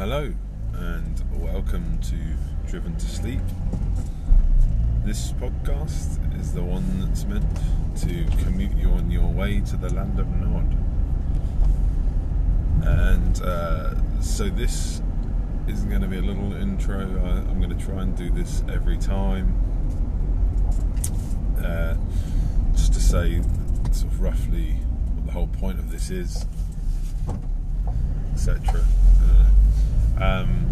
Hello, and welcome to Driven to Sleep. This podcast is the one that's meant to commute you on your way to the land of Nod. And uh, so, this is going to be a little intro. I, I'm going to try and do this every time. Uh, just to say, sort of roughly, what the whole point of this is, etc. Um,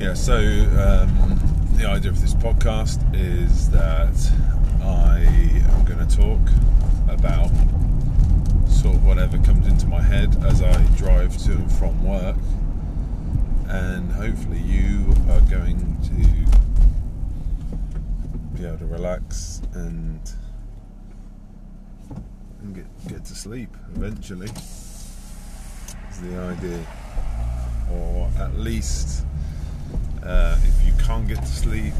yeah, so um, the idea of this podcast is that I am going to talk about sort of whatever comes into my head as I drive to and from work, and hopefully you are going to be able to relax and and get get to sleep eventually. Is the idea or at least uh, if you can't get to sleep,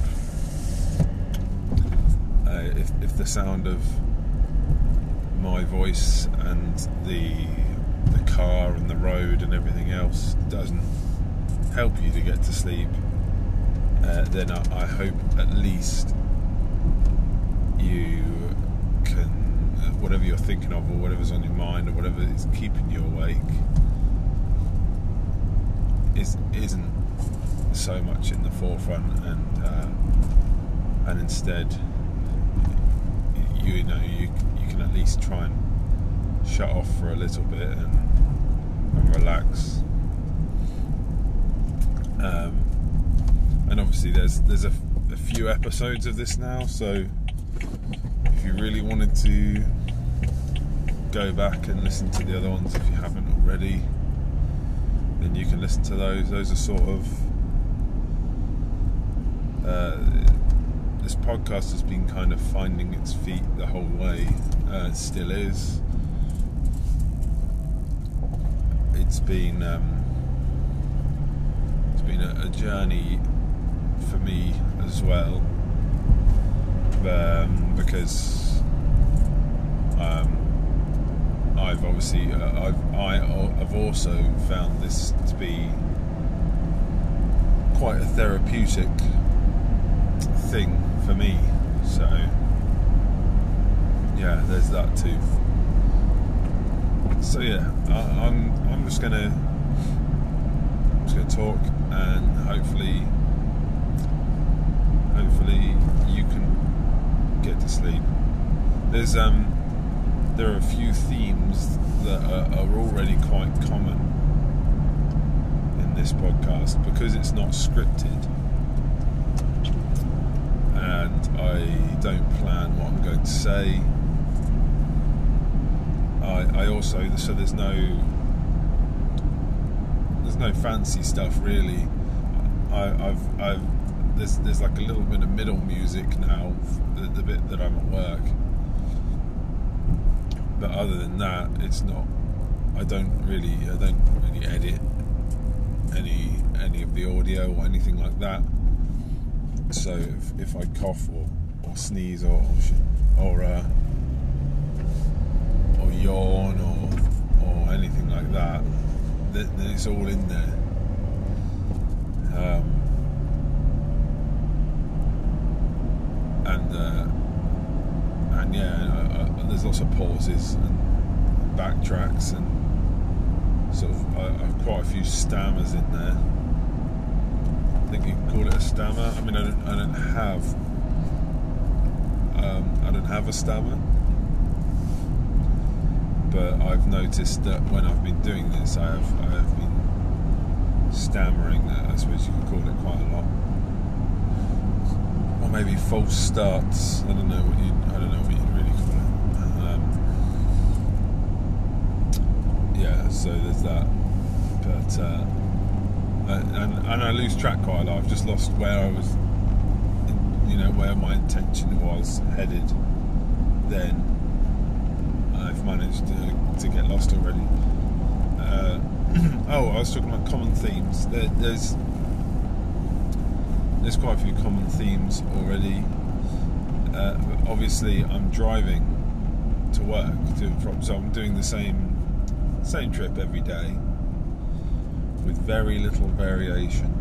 uh, if, if the sound of my voice and the the car and the road and everything else doesn't help you to get to sleep, uh, then I, I hope at least you can, uh, whatever you're thinking of or whatever's on your mind or whatever is keeping you awake, is isn't so much in the forefront, and uh, and instead, you, know, you you can at least try and shut off for a little bit and, and relax. Um, and obviously, there's there's a, a few episodes of this now, so if you really wanted to go back and listen to the other ones if you haven't already then you can listen to those. Those are sort of. Uh, this podcast has been kind of finding its feet the whole way. Uh, it still is. It's been um, it's been a, a, journey for me as well, um, because um, I've obviously uh, I've I, have also found this to be quite a therapeutic thing for me. So yeah, there's that too. So yeah, I, I'm I'm just gonna I'm just gonna talk and hopefully hopefully you can get to sleep. There's um there are a few themes that are, are, already quite common in this podcast because it's not scripted and I don't plan what I'm going to say. I, I also so there's no there's no fancy stuff really. I, have I've there's there's like a little bit of middle music now, the, the bit that I'm at work but other than that, it's not. I don't really, I don't really edit any any of the audio or anything like that. So if, if I cough or, or sneeze or or uh, or yawn or or anything like that, then, then it's all in there. Um, and uh, and yeah there's lots of pauses and backtracks and sort of uh, quite a few stammers in there. I think you can call it a stammer. I mean, I don't, I don't have um, I don't have a stammer, but I've noticed that when I've been doing this, I have I have been stammering. I suppose you could call it quite a lot, or maybe false starts. I don't know what you I don't know what you yeah, so there's that. But uh, and and I lose track quite a lot. I've just lost where I was, you know, where my intention was headed. Then I've managed to to get lost already. Uh, oh, I was talking about common themes. There, there's there's quite a few common themes already. Uh, obviously, I'm driving to work to so I'm doing the same same trip every day. with very little variation.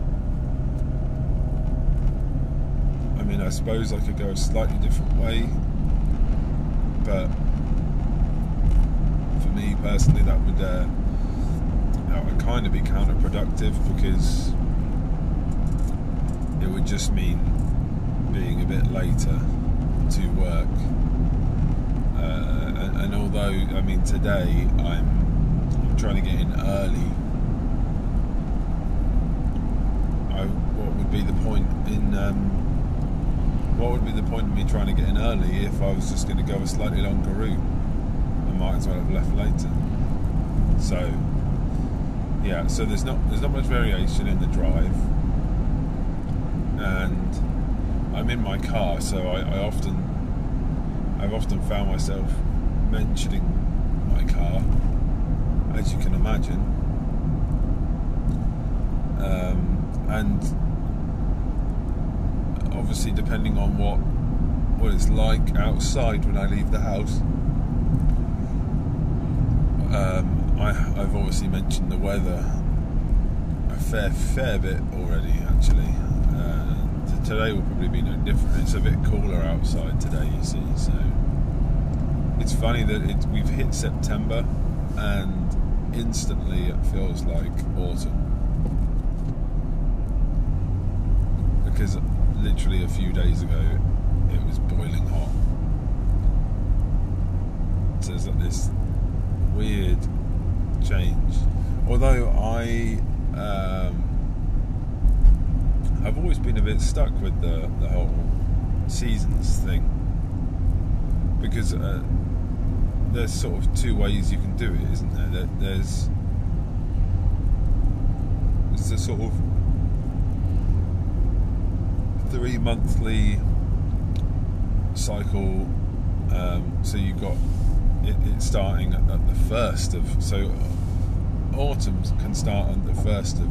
I mean, I suppose I could go a slightly different way, but for me personally, that would uh, that would kind of be counterproductive because it would just mean being a bit later to work. Uh, and, and although, I mean, today I'm, I'm trying to get in early. I, what would be the point in um, what would be the point of me trying to get in early if I was just going to go a slightly longer route? I might as well have left later. So yeah, so there's not there's not much variation in the drive, and I'm in my car, so I, I often I've often found myself mentioning as you can imagine, um, and obviously depending on what what it's like outside when I leave the house. Um, I, I've obviously mentioned the weather a fair fair bit already. Actually, uh, today will probably be no different. It's a bit cooler outside today, you see. So it's funny that it, we've hit September, and instantly it feels like autumn because literally a few days ago it was boiling hot. So there's like this weird change. Although I, um, I've always been a bit stuck with the the whole seasons thing because uh, there's sort of two ways you can do it, isn't there? There's there's a sort of three monthly cycle. Um, so you've got it, it starting at, at, the first of so autumn can start on the first of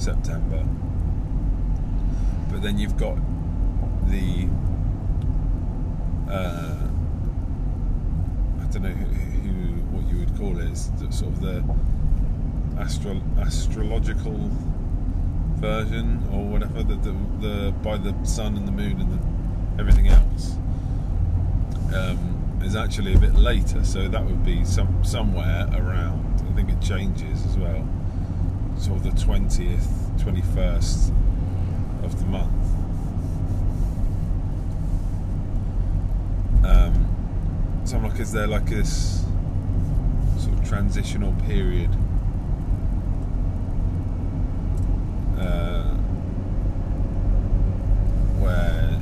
September, but then you've got the uh, don't know who, who, what you would call it. It's sort of the astro, astrological version or whatever the, the, the by the sun and the moon and the, everything else um, is actually a bit later so that would be some somewhere around I think it changes as well sort of the 20th 21st of the month um, so I'm like is there like this sort of transitional period uh, where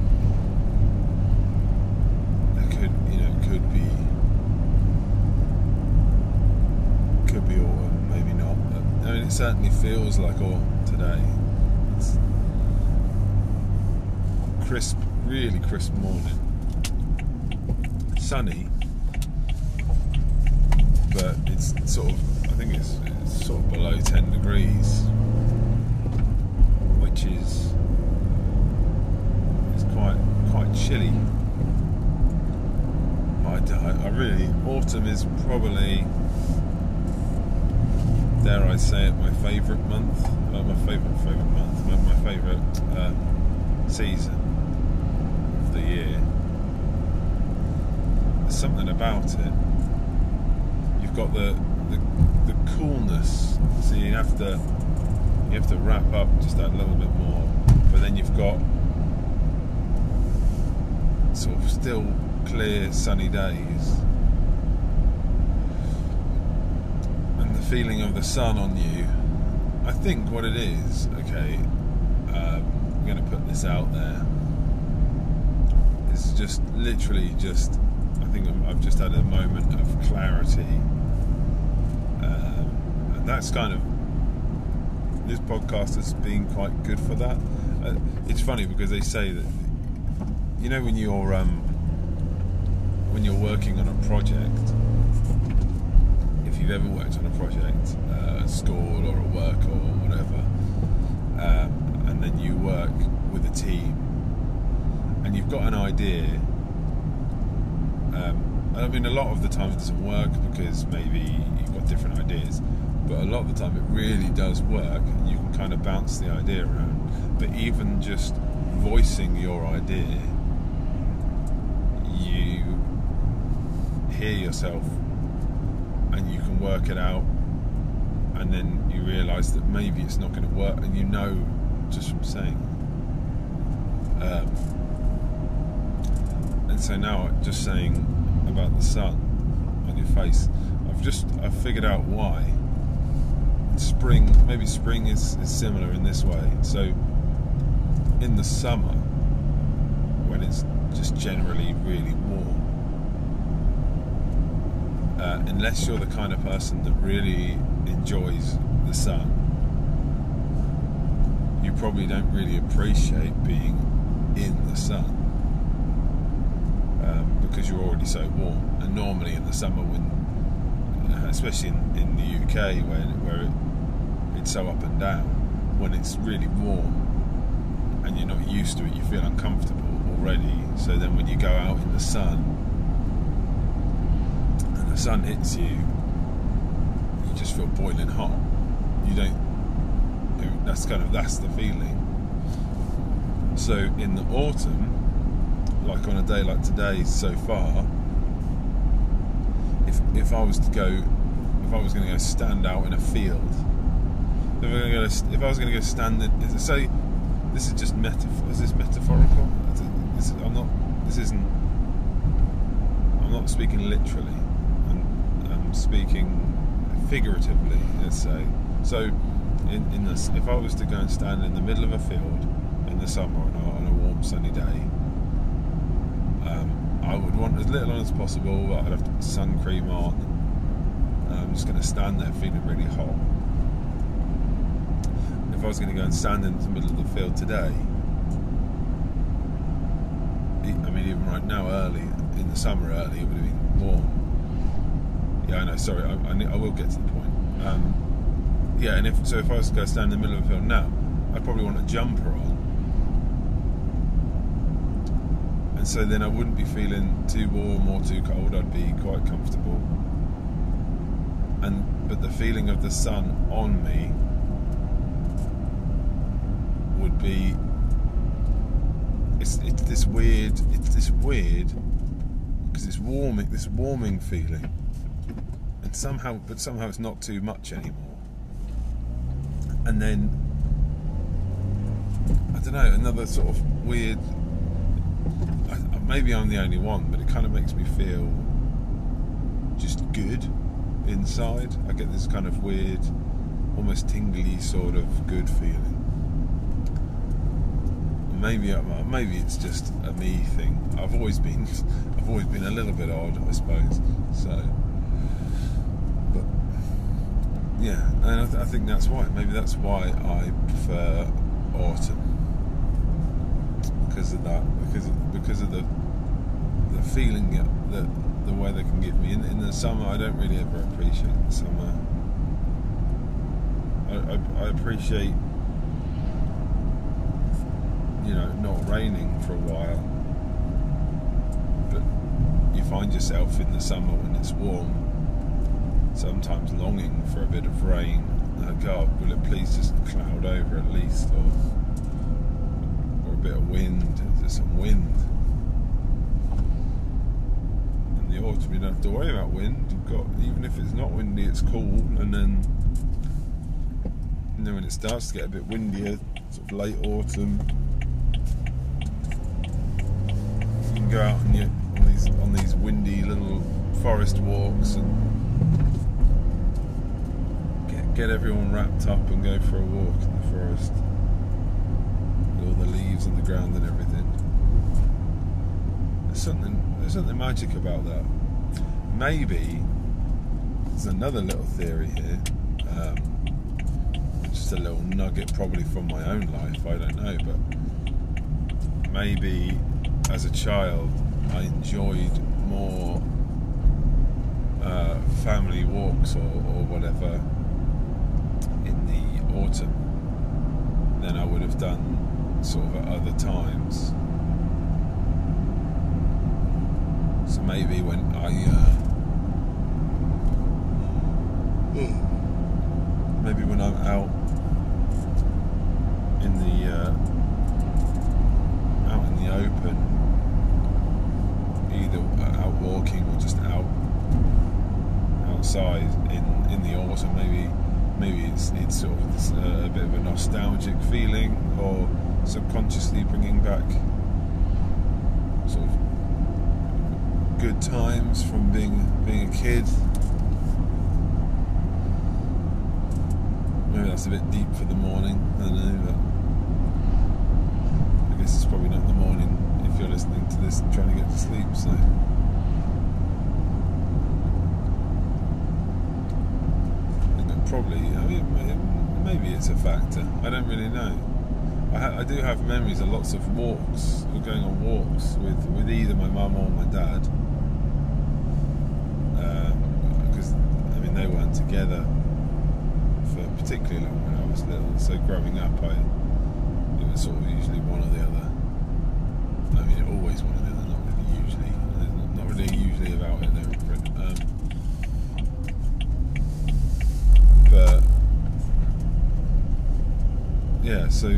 there could, you know, could be, could be autumn, maybe not. I mean, it certainly feels like autumn today. It's crisp, really crisp morning. Sunny, but it's sort of, I think it's, it's sort of below 10 degrees which is is quite quite chilly. I, I really autumn is probably dare I say it my favourite month, uh, my favourite favourite month, my, my favourite um, season of the year. There's something about it. You've got the the, the coolness, so you have to you have to wrap up just that little bit more. But then you've got sort of still clear sunny days. And the feeling of the sun on you. I think what it is, okay, um, I'm going to put this out there. It's just literally just, I think I've just had a moment of clarity. Um, and that's kind of this podcast has been quite good for that. Uh, it's funny because they say that you know when you're um, when you're working on a project, if you've ever worked on a project, uh, school or at work or whatever, um, and then you work with a team, and you've got an idea. Um, I mean, a lot of the time it doesn't work because maybe different ideas but a lot of the time it really does work. You can kind of bounce the idea around. But even just voicing your idea you hear yourself and you can work it out and then you realize that maybe it's not going to work and you know just from saying. Um, and so now just saying about the sun on your face just I've figured out why. Spring maybe spring is, is similar in this way. So in the summer when it's just generally really warm uh, unless you're the kind of person that really enjoys the sun you probably don't really appreciate being in the sun um, because you're already so warm. And normally in the summer when especially in, in the UK where, where it, it's so up and down when it's really warm and you're not used to it you feel uncomfortable already. So then when you go out in the sun and the sun hits you you just feel boiling hot. You don't that's kind of that's the feeling. So in the autumn like on a day like today so far if if I was to go if I was going to go stand out in a field if, I, go, if I was going to go stand in, say this is just metaphor is this metaphorical? This is, I'm not this isn't I'm not speaking literally I'm, I'm speaking figuratively let's say. So in, in this if I was to go and stand in the middle of a field in the summer on a, on a warm sunny day would want as little on as possible I'd have to put sun cream on I'm just going to stand there feeling really hot if I was going to go and stand in the middle of the field today, I mean, even right now, early in the summer, early, it would have been warm. Yeah, I know. Sorry, I, I, I will get to the point. Um, yeah, and if so, if I was to go stand in the middle of the field now, I'd probably want a jumper on, and so then I wouldn't be feeling too warm or too cold. I'd be quite comfortable. And but the feeling of the sun on me would be it's it's this weird it's this weird because it's warming this warming feeling and somehow but somehow it's not too much anymore and then I don't know another sort of weird maybe I'm the only one but it kind of makes me feel just good inside I get this kind of weird almost tingly sort of good feeling maybe uh, maybe it's just a me thing. I've always been I've always been a little bit odd, I suppose. So, but yeah, and I, th- I think that's why. Maybe that's why I prefer autumn because of that. Because of, because of the the feeling that the weather can give me. In, in the summer, I don't really ever appreciate the summer. I, I, I appreciate you know, not raining for a while. But you find yourself in the summer when it's warm, sometimes longing for a bit of rain. God, will it please just cloud over at least, or or a bit of wind? Is there some wind? The autumn, you don't have to worry about wind. You've got even if it's not windy, it's cool, and then. And then when it starts to get a bit windier, sort of late autumn, you can go out on, your, on these on these windy little forest walks and get get everyone wrapped up and go for a walk in the forest with all the leaves on the ground and everything. There's something there's something magic about that. Maybe there's another little theory here. Um, just a little nugget, probably from my own life. I don't know, but maybe as a child, I enjoyed more uh, family walks or, or whatever in the autumn than I would have done sort of at other times. So maybe when I uh, maybe when I'm out in the uh, out in the open, either out walking or just out outside in in the autumn, maybe maybe it's it's sort of a, a bit of a nostalgic feeling, or subconsciously bringing back sort of good times from being being a kid. Maybe that's a bit deep for the morning. I don't know, but I guess it's probably not the morning if you're listening to this and trying to get to sleep. So. Probably, I mean, maybe it's a factor. I don't really know. I, ha- I do have memories of lots of walks, of going on walks with, with either my mum or my dad. Because, I together for particularly long when I was little. So growing up, I it was sort of usually one or the other. I mean, always one or the other, not really usually. Not really usually about it. Um, but yeah, so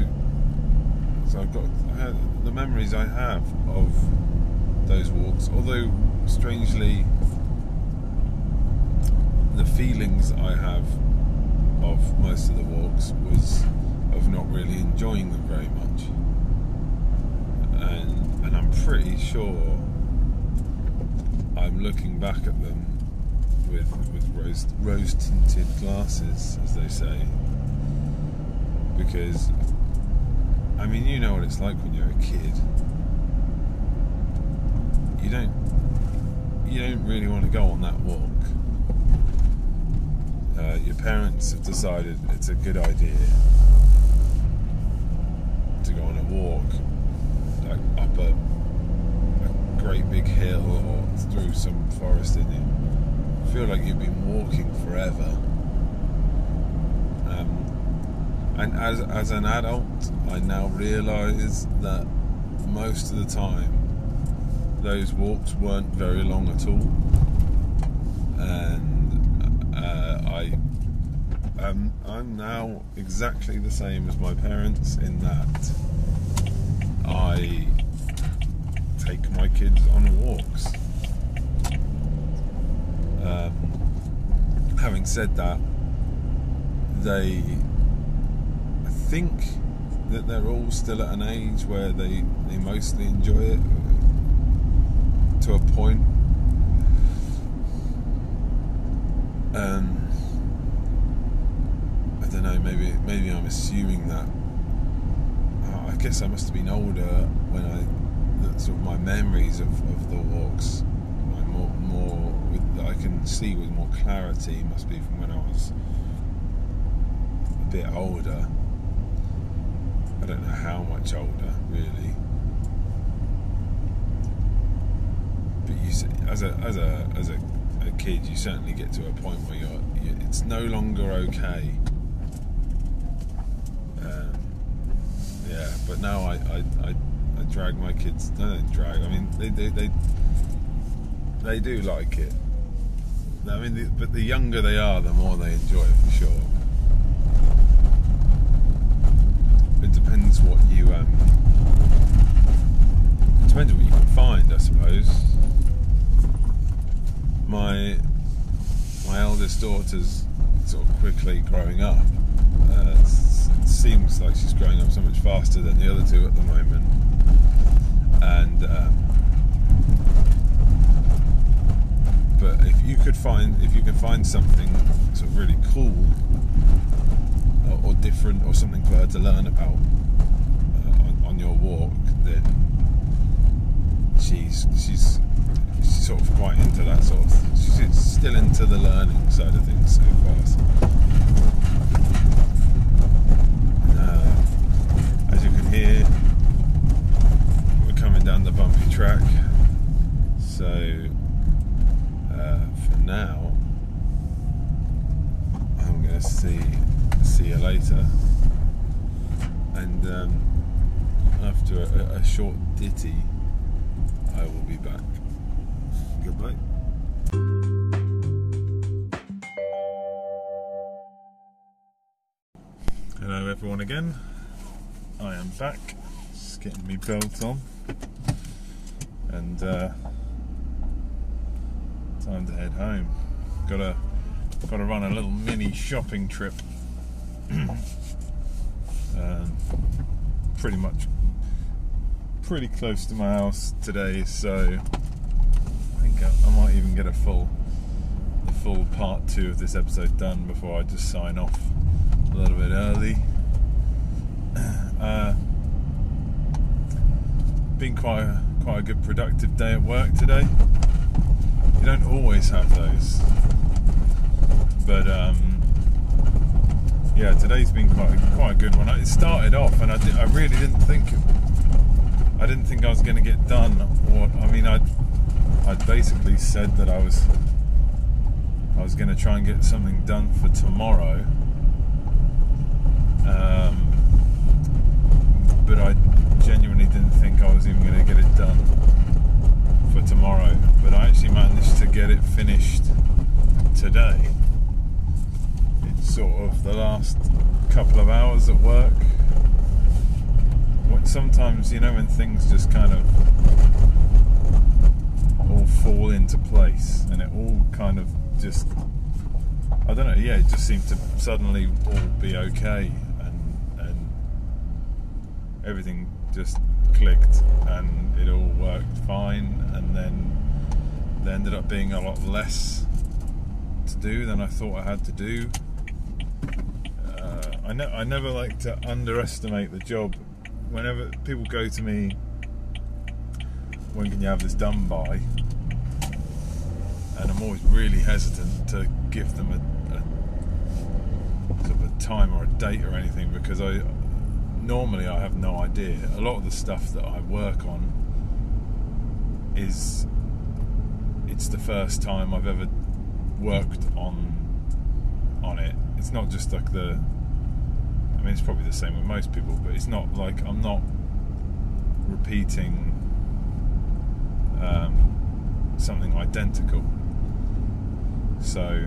so I've got I had, the memories I have of those walks, although strangely feelings I have of most of the walks was of not really enjoying them very much. And and I'm pretty sure I'm looking back at them with with rose rose tinted glasses, as they say. Because I mean you know what it's like when you're a kid. You don't you don't really want to go on that walk parents have decided it's a good idea to go on a walk, like up a, a great big hill or through some forest, and you feel like you've been walking forever. Um, and as as an adult, I now realise that most of the time those walks weren't very long at all, and am I'm now exactly the same as my parents in that I take my kids on walks. Um, having said that, they I think that they're all still at an age where they, they mostly enjoy it to a point Um. Maybe maybe I'm assuming that. Uh, I guess I must have been older when I sort of my memories of, of the walks, my more more with, that I can see with more clarity must be from when I was a bit older. I don't know how much older, really. But you as a as a as a a kid, you certainly get to a point where you're, you, it's no longer okay. Um, yeah, but now I, I, I, I drag my kids. They don't drag. I mean, they, they, they, they do like it. I mean, the, but the younger they are, the more they enjoy it for sure. It depends what you um. It depends what you can find, I suppose my my eldest daughter's sort of quickly growing up. Uh, seems like she's growing up so much faster than the other two at the moment, and um, but if you could find if you can find something sort of really cool or, or different or something for her to learn about uh, on, on your walk, then she's she's she's sort of quite into that sort of. She's still into the learning side of things so far. Here, we're coming down the bumpy track. So uh, for now, I'm going to see see you later. And um, after a, a short ditty, I will be back. Goodbye. Hello, everyone, again. I am back, just getting me belt on, and uh, time to head home. Got to got to run a little mini shopping trip. um, pretty much, pretty close to my house today, so I think I, I might even get a full, full part two of this episode done before I just sign off a little bit early. Uh, been quite a, quite a good productive day at work today. You don't always have those, but um, yeah, today's been quite a, quite a good one. It started off, and I, I really didn't think I didn't think I was going to get done. Or I mean, I I basically said that I was I was going to try and get something done for tomorrow um, but I genuinely didn't think I was even going to get it done for tomorrow. But I actually managed to get it finished today. It's sort of the last couple of hours at work. Sometimes, you know, when things just kind of all fall into place and it all kind of just I don't know, yeah, it just seemed to suddenly all be okay everything just clicked and it all worked fine and then there ended up being a lot less to do than I thought I had to do. Uh, I, ne- I never like to underestimate the job. Whenever people go to me, when can you have this done by? And I'm always really hesitant to give them a, a sort of a time or a date or anything because I normally I have no idea. A lot of the stuff that I work on is it's the first time I've ever worked on on it. It's not just like the I mean it's probably the same with most people, but it's not like I'm not repeating um, something identical. So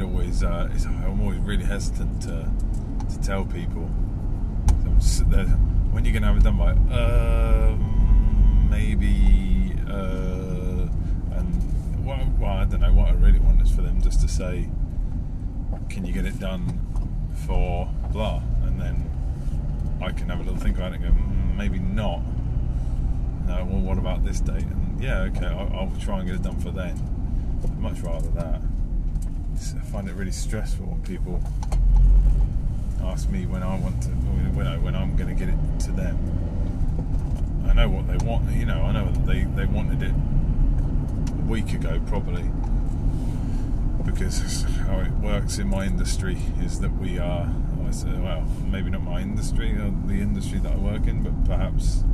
it always uh, I'm always really hesitant to to tell people. So when you're gonna have it done by? Um, maybe. Uh, and well, well, I don't know. What I really want is for them just to say, "Can you get it done for blah?" And then I can have a little think about it and go, mm, "Maybe not." No, well, what about this date? And yeah, okay, I'll, I'll try and get it done for then. I'd much rather that. I find it really stressful when people ask me when I want to, when, I, when I'm going to get it to them. I know what they want, you know, I know that they, they wanted it a week ago probably because how it works in my industry is that we are, well, maybe not my industry, or the industry that I work in, but perhaps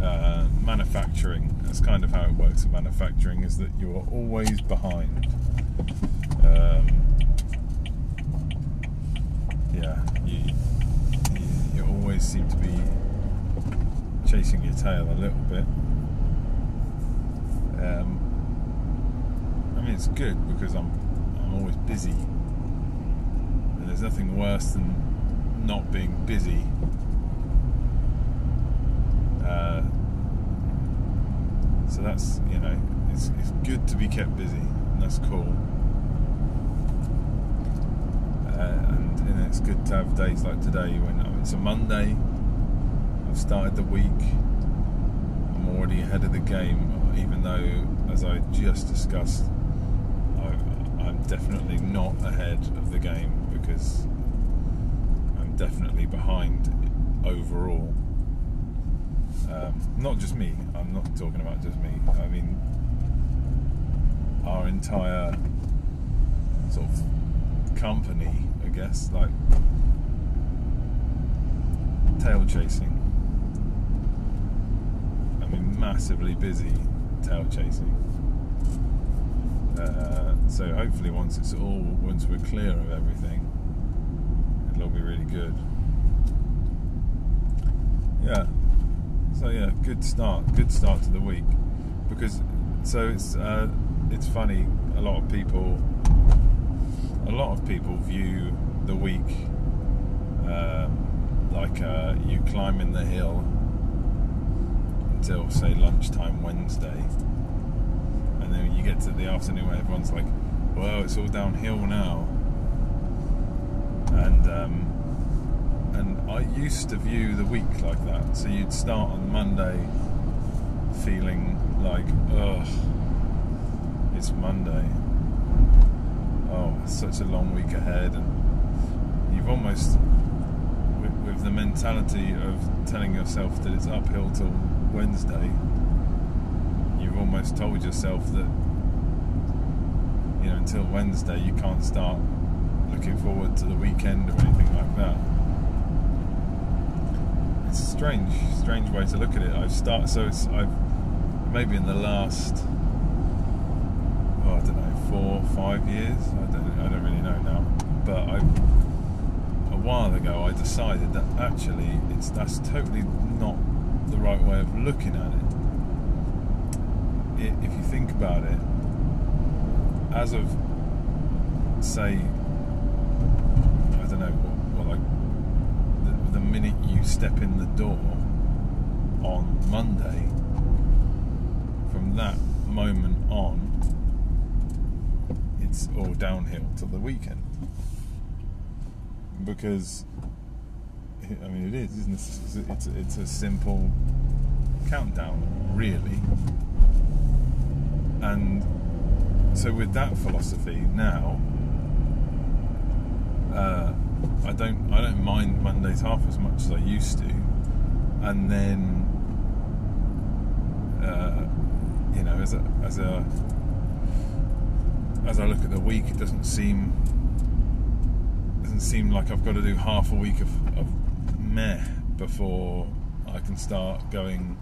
uh, manufacturing. That's kind of how it works in manufacturing is that you are always behind. Um, yeah, you, you, you always seem to be chasing your tail a little bit. Um, I mean, it's good because I'm I'm always busy, and there's nothing worse than not being busy. Uh, so that's you know, it's it's good to be kept busy, and that's cool. It's good to have days like today when oh, it's a Monday. I've started the week. I'm already ahead of the game, even though, as I just discussed, I, I'm definitely not ahead of the game because I'm definitely behind overall. Um, not just me. I'm not talking about just me. I mean, our entire sort of company guess, like tail chasing. I mean, massively busy tail chasing. Uh, so hopefully, once it's all, once we're clear of everything, it'll be really good. Yeah. So yeah, good start. Good start to the week because so it's uh, it's funny. A lot of people a lot of people view the week um, like uh, you climbing the hill until say lunchtime Wednesday, and then you get to the afternoon where everyone's like, "Well, it's all downhill now," and um, and I used to view the week like that. So you'd start on Monday feeling like, "Ugh, it's Monday." Oh, such a long week ahead, and you've almost with, with the mentality of telling yourself that it's uphill till Wednesday, you've almost told yourself that you know until Wednesday you can't start looking forward to the weekend or anything like that. It's a strange, strange way to look at it. I've started so it's I've maybe in the last oh, I don't know four, five years. I don't I don't really know now, but I a while ago I decided that actually it's that's totally not the right way of looking at it. it if you think about it, as of say, I don't know, well, like the, the minute you step in the door on Monday, from that moment on, it's all downhill to the weekend because I mean, it is, isn't it? It's, it's a simple countdown, really. And so, with that philosophy now, uh, I don't I don't mind Mondays half as much as I used to, and then uh, you know, as a as a as I look at the week, it doesn't seem doesn't seem like I've got to do half a week of, of meh before I can start going,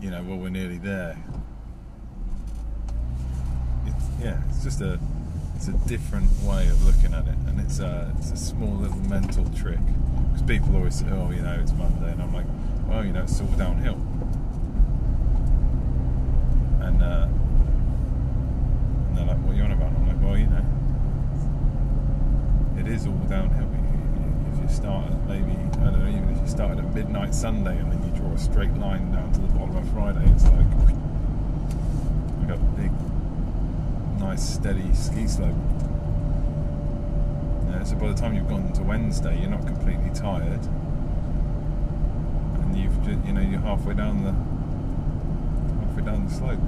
you know, well, we're nearly there. It's, yeah, it's just a it's a different way of looking at it, and it's a it's a small little mental trick because people always say, oh, you know, it's Monday, and I'm like, well, you know, it's all downhill, and uh, they're like, what are you on about? I'm like, well, you know, it is all downhill If you start at maybe I don't know, even if you started at midnight Sunday and then you draw a straight line down to the bottom of Friday, it's like we got a big, nice, steady ski slope. Yeah, so by the time you've gone to Wednesday, you're not completely tired, and you've you know you're halfway down the halfway down the slope,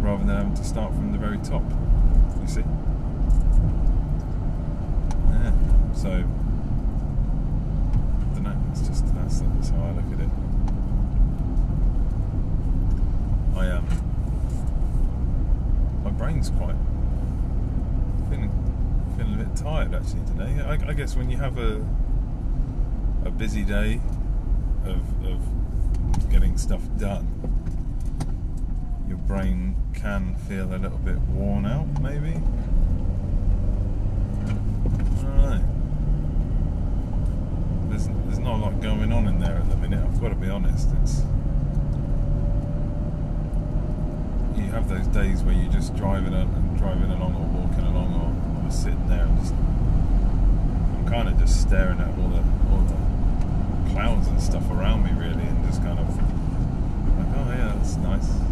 rather than having to start from the very top. You see. Yeah. So I don't know. it's just that's, that's how I look at it. I am. Um, my brain's quite feeling feeling a bit tired actually today. I, I guess when you have a a busy day of, of getting stuff done, your brain can feel a little bit worn out, maybe. Alright. There's, there's not a lot going on in there at the minute. I've got to be honest. It's you have those days where you're just driving and driving along or walking along or, or sitting there and just I'm kind of just staring at all the all the clouds and stuff around me really and just kind of like oh yeah that's nice.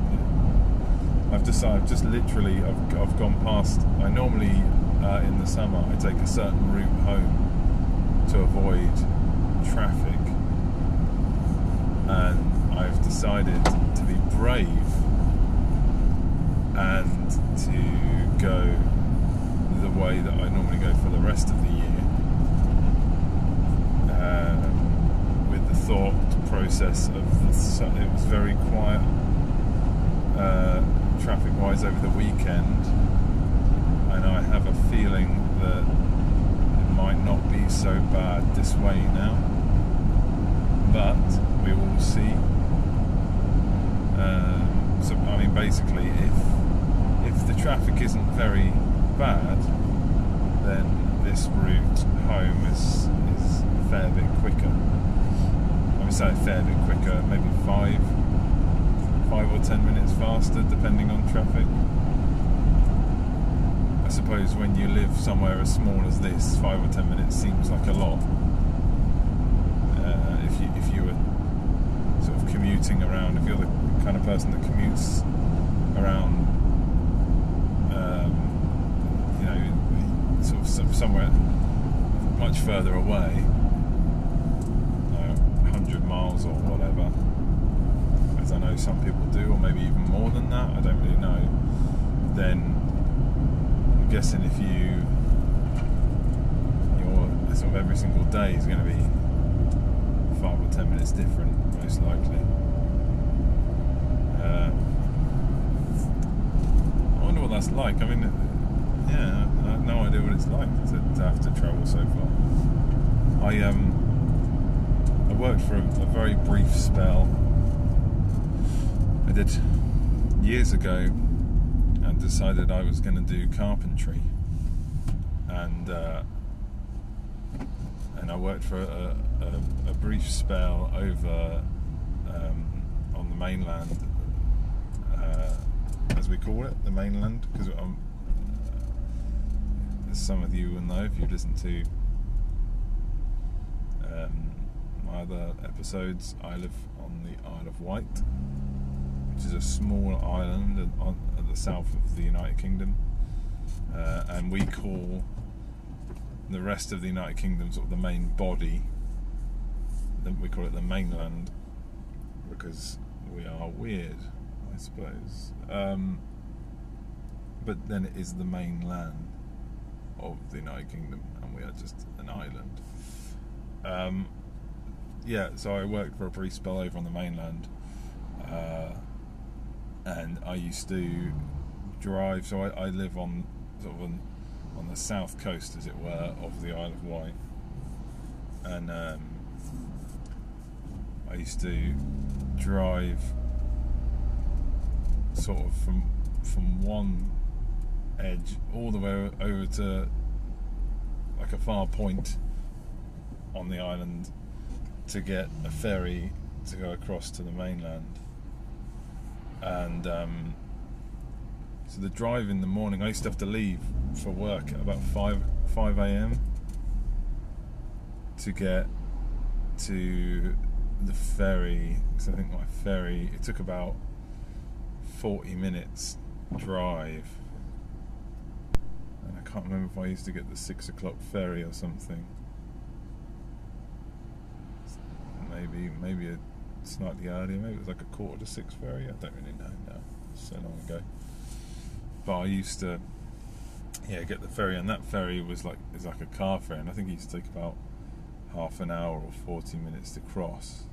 I've I've just literally I've, I've gone past. I normally uh, in the summer I take a certain route home to avoid traffic, and I've decided to be brave and to go the way that I normally go for the rest of the year, um, with the thought process of the, it was very quiet uh, traffic-wise over the weekend, and I have a feeling that it might not be so bad this way now but we will see. Um, so I mean, basically, if if the traffic isn't very bad, then this route home is is a fair bit quicker. I would say a fair bit quicker, maybe five five or ten minutes faster, depending on traffic. I suppose when you live somewhere as small as this, five or ten minutes seems like a lot. Uh, if you if you were sort of commuting around, if you're the kind of person that commutes around, um, you know, sort of somewhere much further away, you know, 100 miles or whatever, as I know some people do, or maybe even more than that, I don't really know, then I'm guessing if you, your sort of every single day is going to be five or ten minutes different, most likely. Uh, I wonder what that's like. I mean, yeah, I have no idea what it's like to, to have to travel so far. I um, I worked for a, a very brief spell. Did years ago, and decided I was going to do carpentry, and uh, and I worked for a, a, a brief spell over um, on the mainland, uh, as we call it, the mainland, because um, as some of you will know if you listen to um, my other episodes, I live on the Isle of Wight, which is a small island on, at the south of the United Kingdom, uh, and we call the rest of the United Kingdom sort of the main body. We call it the mainland because we are weird, I suppose. Um, but then it is the mainland of the United Kingdom, and we are just an island. Um, yeah, so I worked for a brief spell over on the mainland, uh, and I used to drive. So I, I live on sort of an, on the south coast, as it were, of the Isle of Wight, and um, I used to drive sort of from from one edge all the way over to like a far point on the island to get a ferry to go across to the mainland. And um, so the drive in the morning, I used to have to leave for work at about five five a.m. to get to the ferry. Because I think my ferry it took about forty minutes drive. And I can't remember if I used to get the six o'clock ferry or something. Maybe maybe a slightly earlier. Maybe it was like a quarter to six ferry. I don't really know now. So long ago. But I used to, yeah, get the ferry, and that ferry was like is like a car ferry, and I think it used to take about half an hour or forty minutes to cross.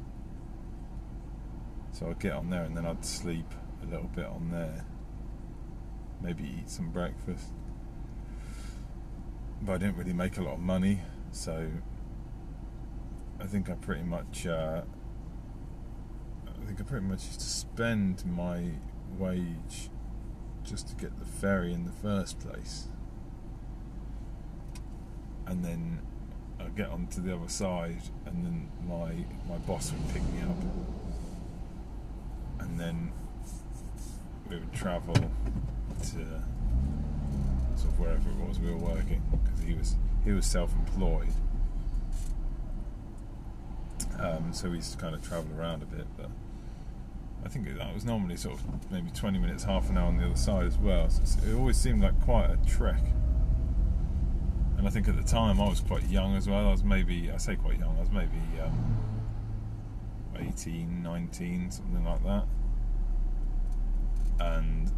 So I'd get on there, and then I'd sleep a little bit on there. Maybe eat some breakfast. But I didn't really make a lot of money, so I think I pretty much, uh, I think I pretty much used to spend my wage just to get the ferry in the first place, and then I'd get onto the other side, and then my my boss would pick me up, and then we would travel to sort of wherever it was we were working because he was he was self-employed. Um, so we used to kind of travel around a bit, but I think that was normally sort of maybe 20 minutes, half an hour on the other side as well. So it always seemed like quite a trek. And I think at the time I was quite young as well. I was maybe, I say quite young, I was maybe um, 18, 19, something like that. And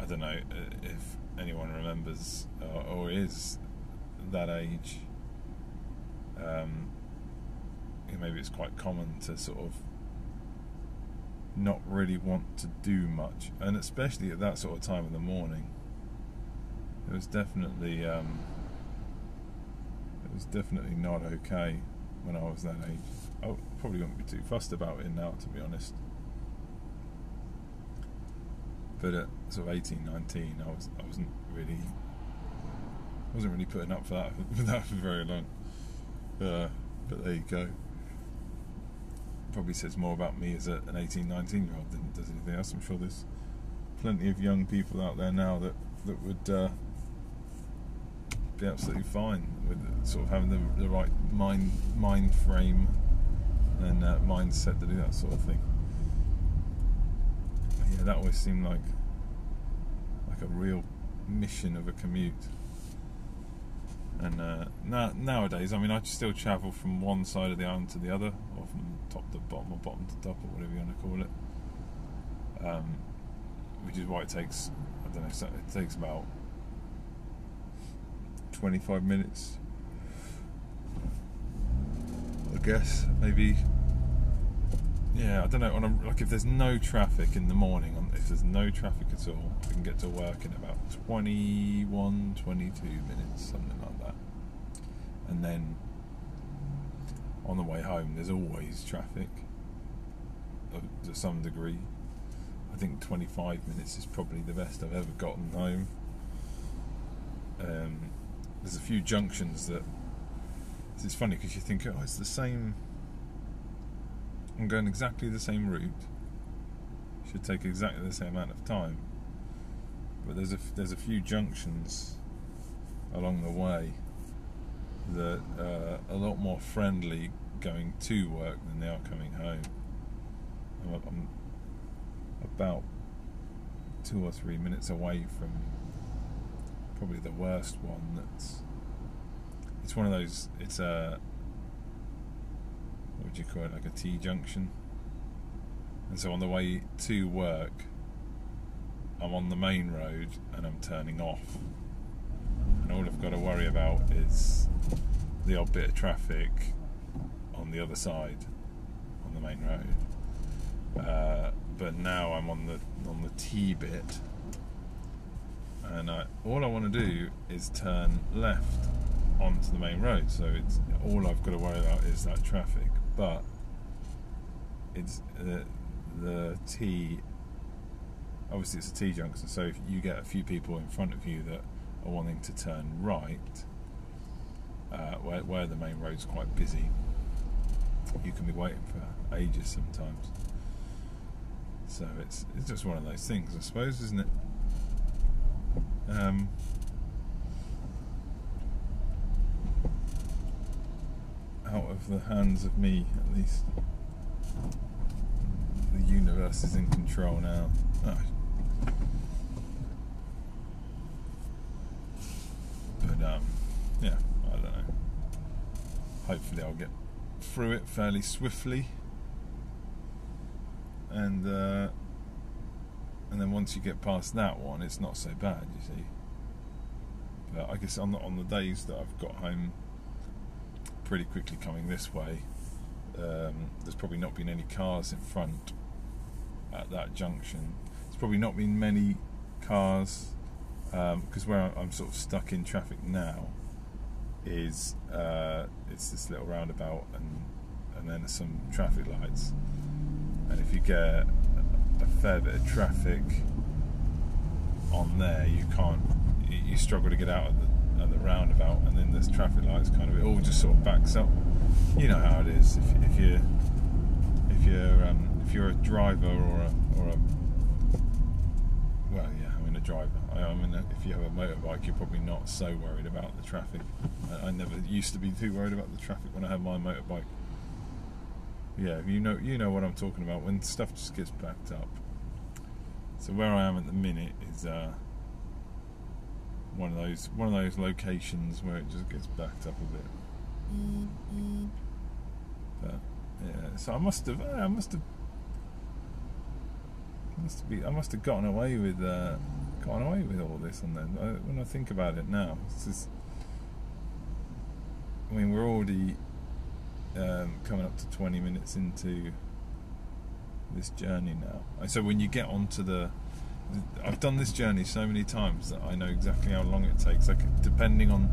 I don't know uh, if anyone remembers or, or is that age. Um, maybe it's quite common to sort of not really want to do much, and especially at that sort of time in the morning. It was definitely um, it was definitely not okay when I was that age. I probably wouldn't be too fussed about it now, to be honest. But at sort of 18, 19, I was I wasn't really wasn't really putting up for that for that for very long. Uh, but there you go. Probably says more about me as a, an 18, 19 year old than it does anything else. I'm sure there's plenty of young people out there now that that would uh, be absolutely fine with sort of having the, the right mind mind frame and uh, mindset to do that sort of thing. Yeah, that always seemed like like a real mission of a commute. And uh, now, nowadays, I mean, I still travel from one side of the island to the other, or from top to bottom, or bottom to top, or whatever you want to call it. Um, which is why it takes, I don't know, it takes about 25 minutes. I guess maybe. Yeah, I don't know. On a, like if there's no traffic in the morning, if there's no traffic at all, I can get to work in about 21, 22 minutes, something like that. And then on the way home, there's always traffic to some degree. I think 25 minutes is probably the best I've ever gotten home. Um, there's a few junctions that it's funny because you think, oh, it's the same. I'm going exactly the same route. Should take exactly the same amount of time. But there's a there's a few junctions along the way that are a lot more friendly going to work than they are coming home. I'm about two or three minutes away from probably the worst one that's it's one of those it's a what would you call it? Like a T junction and so on the way to work I'm on the main road and I'm turning off. And all I've got to worry about is the odd bit of traffic on the other side on the main road. Uh, but now I'm on the on the T bit and I, all I want to do is turn left onto the main road. So it's all I've got to worry about is that traffic. But it's uh, the T. Obviously, it's a T junction. So if you get a few people in front of you that are wanting to turn right, uh, where, where the main road's quite busy, you can be waiting for ages sometimes. So it's it's just one of those things, I suppose, isn't it? Um, out of the hands of me, at least. The universe is in control now. Oh. But um, yeah, I don't know. Hopefully, I'll get through it fairly swiftly, and. Uh, and then once you get past that one, it's not so bad, you see. But I guess on the, on the days that I've got home pretty quickly coming this way, um, there's probably not been any cars in front at that junction. There's probably not been many cars because um, where I'm sort of stuck in traffic now is uh, it's this little roundabout and and then some traffic lights. And if you get a fair bit of traffic on there. You can't, you struggle to get out of the, of the roundabout, and then there's traffic lights. Kind of, it all just sort of backs up. You know how it is. If, if you're, if you're, um, if you're a driver or a, or a, well, yeah, I mean a driver. I, I mean, if you have a motorbike, you're probably not so worried about the traffic. I, I never used to be too worried about the traffic when I had my motorbike yeah, you know you know what I'm talking about when stuff just gets backed up. So where I am at the minute is uh, one of those one of those locations where it just gets backed up a bit. But yeah, so I must have I must have must be I must have gotten away with uh, gotten away with all this and then when I think about it now, it's just I mean we're already um, coming up to 20 minutes into this journey now. So when you get onto the, I've done this journey so many times that I know exactly how long it takes. Like depending on,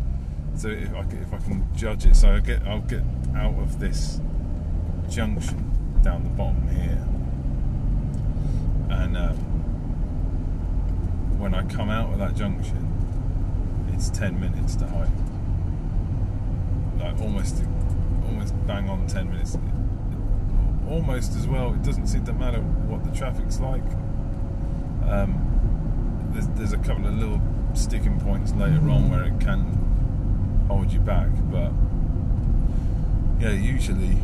so if I, if I can judge it, so I get I'll get out of this junction down the bottom here, and um, when I come out of that junction, it's 10 minutes to home. Like almost almost bang on 10 minutes. Almost as well, it doesn't seem to matter what the traffic's like. Um, there's, there's a couple of little sticking points later on where it can hold you back, but yeah, usually,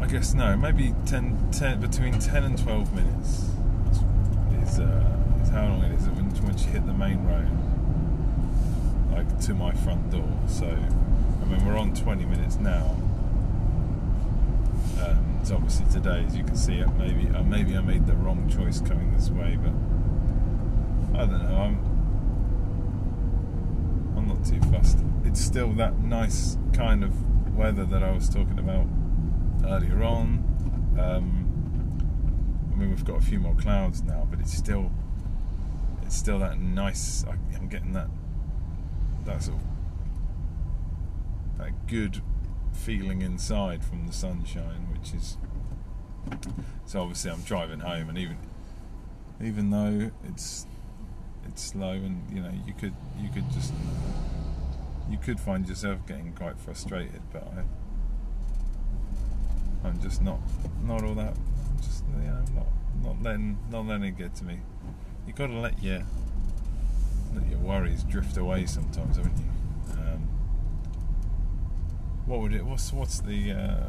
I guess no, maybe 10, 10 between 10 and 12 minutes is, uh, is how long it is when, once you hit the main road, like to my front door. So, I mean, we're on 20 minutes now. Um, so obviously today, as you can see, maybe uh, maybe I made the wrong choice coming this way, but I don't know. I'm I'm not too fussed. It's still that nice kind of weather that I was talking about earlier on. Um, I mean, we've got a few more clouds now, but it's still it's still that nice. I, I'm getting that that sort of that good feeling inside from the sunshine, which is so obviously I'm driving home, and even even though it's it's slow, and you know you could you could just you could find yourself getting quite frustrated, but I I'm just not not all that just you know not not letting not letting it get to me. You got to let your let your worries drift away sometimes, haven't you? What would it? What's what's the uh,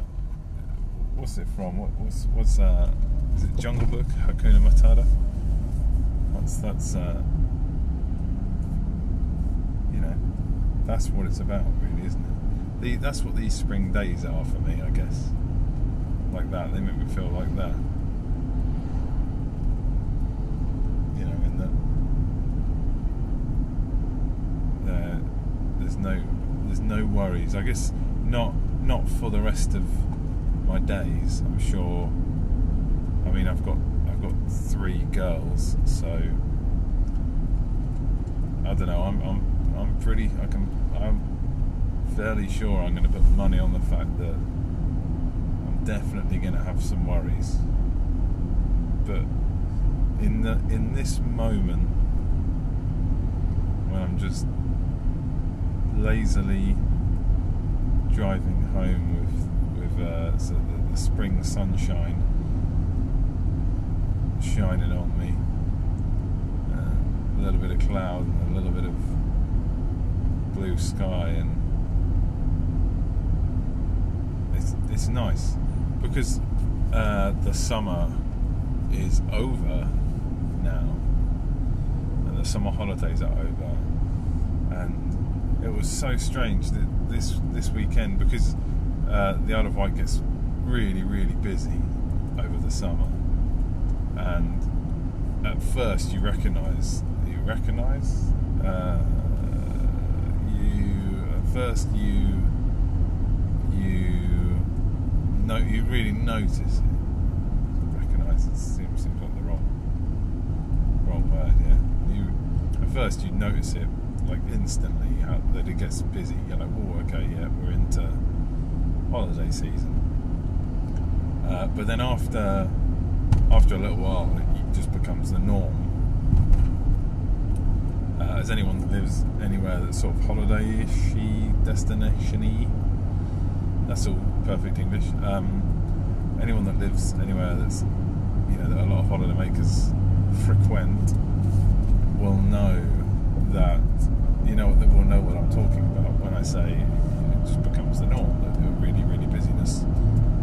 what's it from? What, what's what's uh, is it Jungle Book? Hakuna Matata. That's that's uh, you know that's what it's about, really, isn't it? The, that's what these spring days are for me, I guess. Like that, they make me feel like that. You know, in that uh, there's no there's no worries. I guess not not for the rest of my days. I'm sure. I mean, I've got I've got three girls, so I don't know. I'm I'm I'm pretty. I can. I'm fairly sure I'm going to put money on the fact that I'm definitely going to have some worries. But in the in this moment when I'm just lazily driving home with with uh, so the, the spring sunshine shining on me, uh, a little bit of cloud and a little bit of blue sky, and it's it's nice because uh, the summer is over now, and the summer holidays are over, and it was so strange that this this weekend because uh, the Isle of Wight gets really really busy over the summer, and at first you recognise you recognise uh, you at first you you know you really notice it. Recognise it seems seems like the wrong wrong word. Yeah, you at first you notice it like instantly how, that it gets busy. You're like, yeah, we're into holiday season. Uh, but then after after a little while, it just becomes the norm. Uh, as anyone that lives anywhere that's sort of holiday-ishy, destination-y, that's all perfect English. Um, anyone that lives anywhere that's you know that a lot of holiday makers frequent will know that you know that will know what I'm talking about when I say it just becomes the norm. That really, really busyness,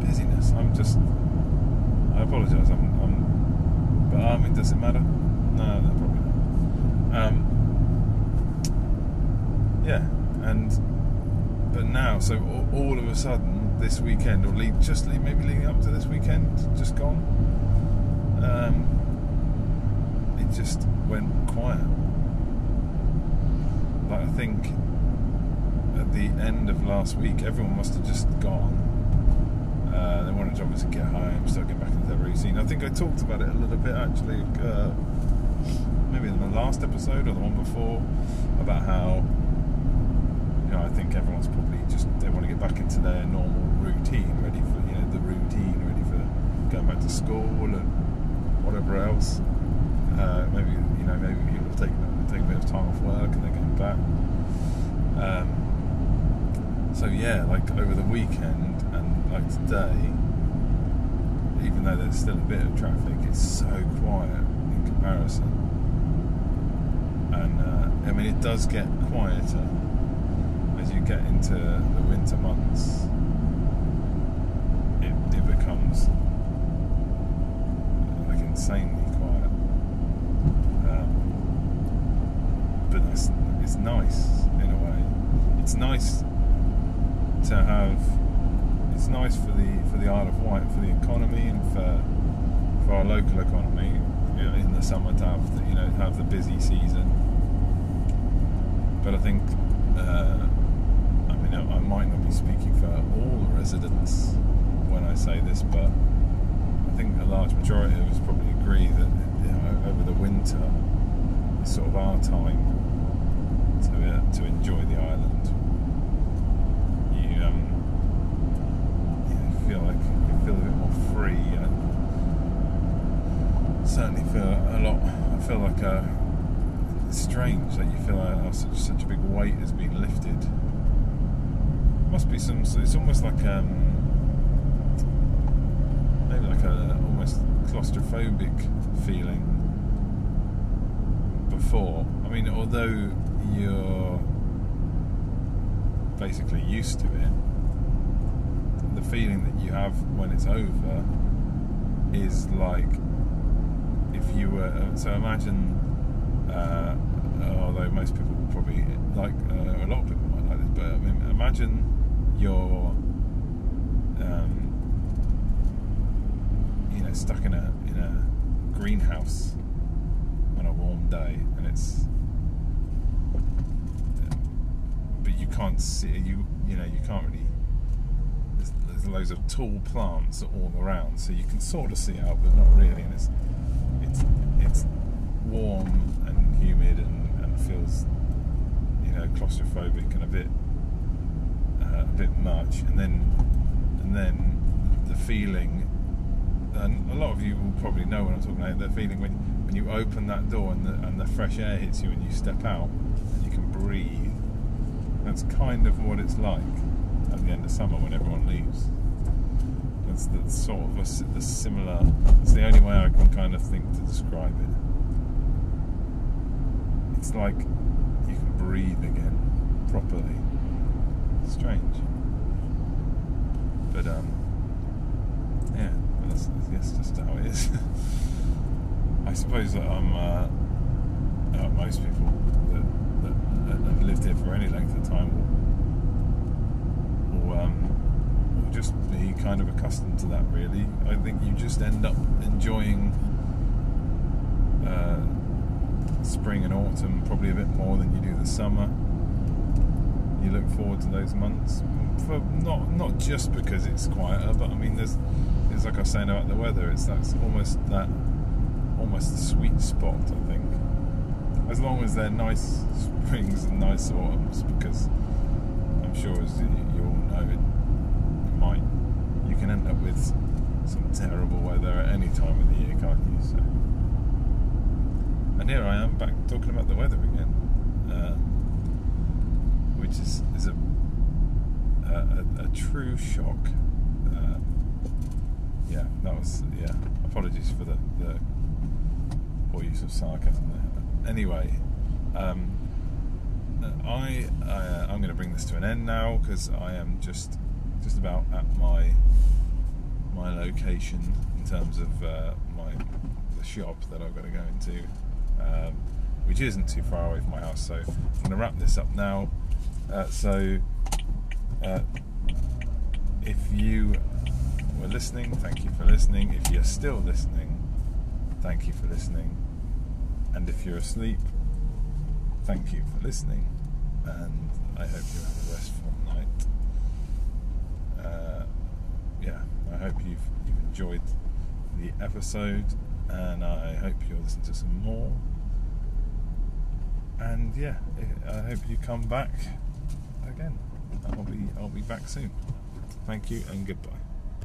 busyness. I'm just. I apologise. I'm, I'm. But I mean, does it matter? No, no, probably not. Um. Yeah, and but now, so all of a sudden, this weekend, or lead, just lead, maybe leading up to this weekend, just gone. Um, it just went quiet I think at the end of last week, everyone must have just gone. Uh, they wanted to get home, start getting back into their routine. I think I talked about it a little bit actually, uh, maybe in the last episode or the one before, about how you know I think everyone's probably just they want to get back into their normal routine, ready for you know the routine, ready for going back to school and whatever else. Uh, maybe you know maybe take a bit of time off work and they're going back. Um, so yeah, like over the weekend and like today, even though there's still a bit of traffic, it's so quiet in comparison. and uh, I mean it does get quieter as you get into the winter months. It, it becomes like insanely quiet, um, but it's, it's nice in a way. It's nice to have. It's nice for the for the Isle of Wight, for the economy, and for for our local economy you know, in the summer to have the, you know have the busy season. But I think uh, I mean I, might not be speaking for all the residents when I say this, but I think a large majority of us probably agree that you know, over the winter is sort of our time to uh, to enjoy the island. You um, feel like you feel a bit more free. Certainly feel a lot. I feel like a. it's strange that you feel like such such a big weight has been lifted. Must be some. It's almost like um, maybe like a almost claustrophobic feeling before. I mean, although you're basically used to it, the feeling that you have when it's over is like if you were. Uh, so imagine, uh, although most people probably like, uh, a lot of people might like this, but I mean, imagine you're, um, you know, stuck in a in a greenhouse on a warm day, and it's. But you can't see you. You know you can't really. There's, there's loads of tall plants all around, so you can sort of see out, but not really. And it's it's it's warm and humid and, and feels you know claustrophobic and a bit uh, a bit much and then and then the feeling and a lot of you will probably know what I'm talking about the feeling when when you open that door and the, and the fresh air hits you and you step out and you can breathe that's kind of what it's like at the end of summer when everyone leaves that's, that's sort of a, a similar. It's the only way I can kind of think to describe it. It's like you can breathe again properly. Strange, but um, yeah, that's, that's just how it is. I suppose that I'm. Uh, uh, most people have lived here for any length of time or, will um, just be kind of accustomed to that, really. I think you just end up enjoying uh, spring and autumn probably a bit more than you do the summer. You look forward to those months, for not not just because it's quieter, but I mean, there's it's like I was saying about the weather. It's that's almost that almost the sweet spot, I think. As long as they're nice springs and nice autumns, because I'm sure as you all know, it might you can end up with some terrible weather at any time of the year, can't you? So, and here I am back talking about the weather again, uh, which is is a a, a, a true shock. Uh, yeah, that was yeah. Apologies for the, the poor use of sarcasm there. Anyway. Um, I, uh, I'm going to bring this to an end now because I am just just about at my my location in terms of uh, my the shop that I've got to go into, um, which isn't too far away from my house. So I'm going to wrap this up now. Uh, so uh, if you were listening, thank you for listening. If you're still listening, thank you for listening. And if you're asleep, thank you for listening. And I hope you have a restful night uh, yeah, I hope you've, you've enjoyed the episode, and I hope you'll listen to some more. And yeah, I hope you come back again. I'll be I'll be back soon. Thank you and goodbye.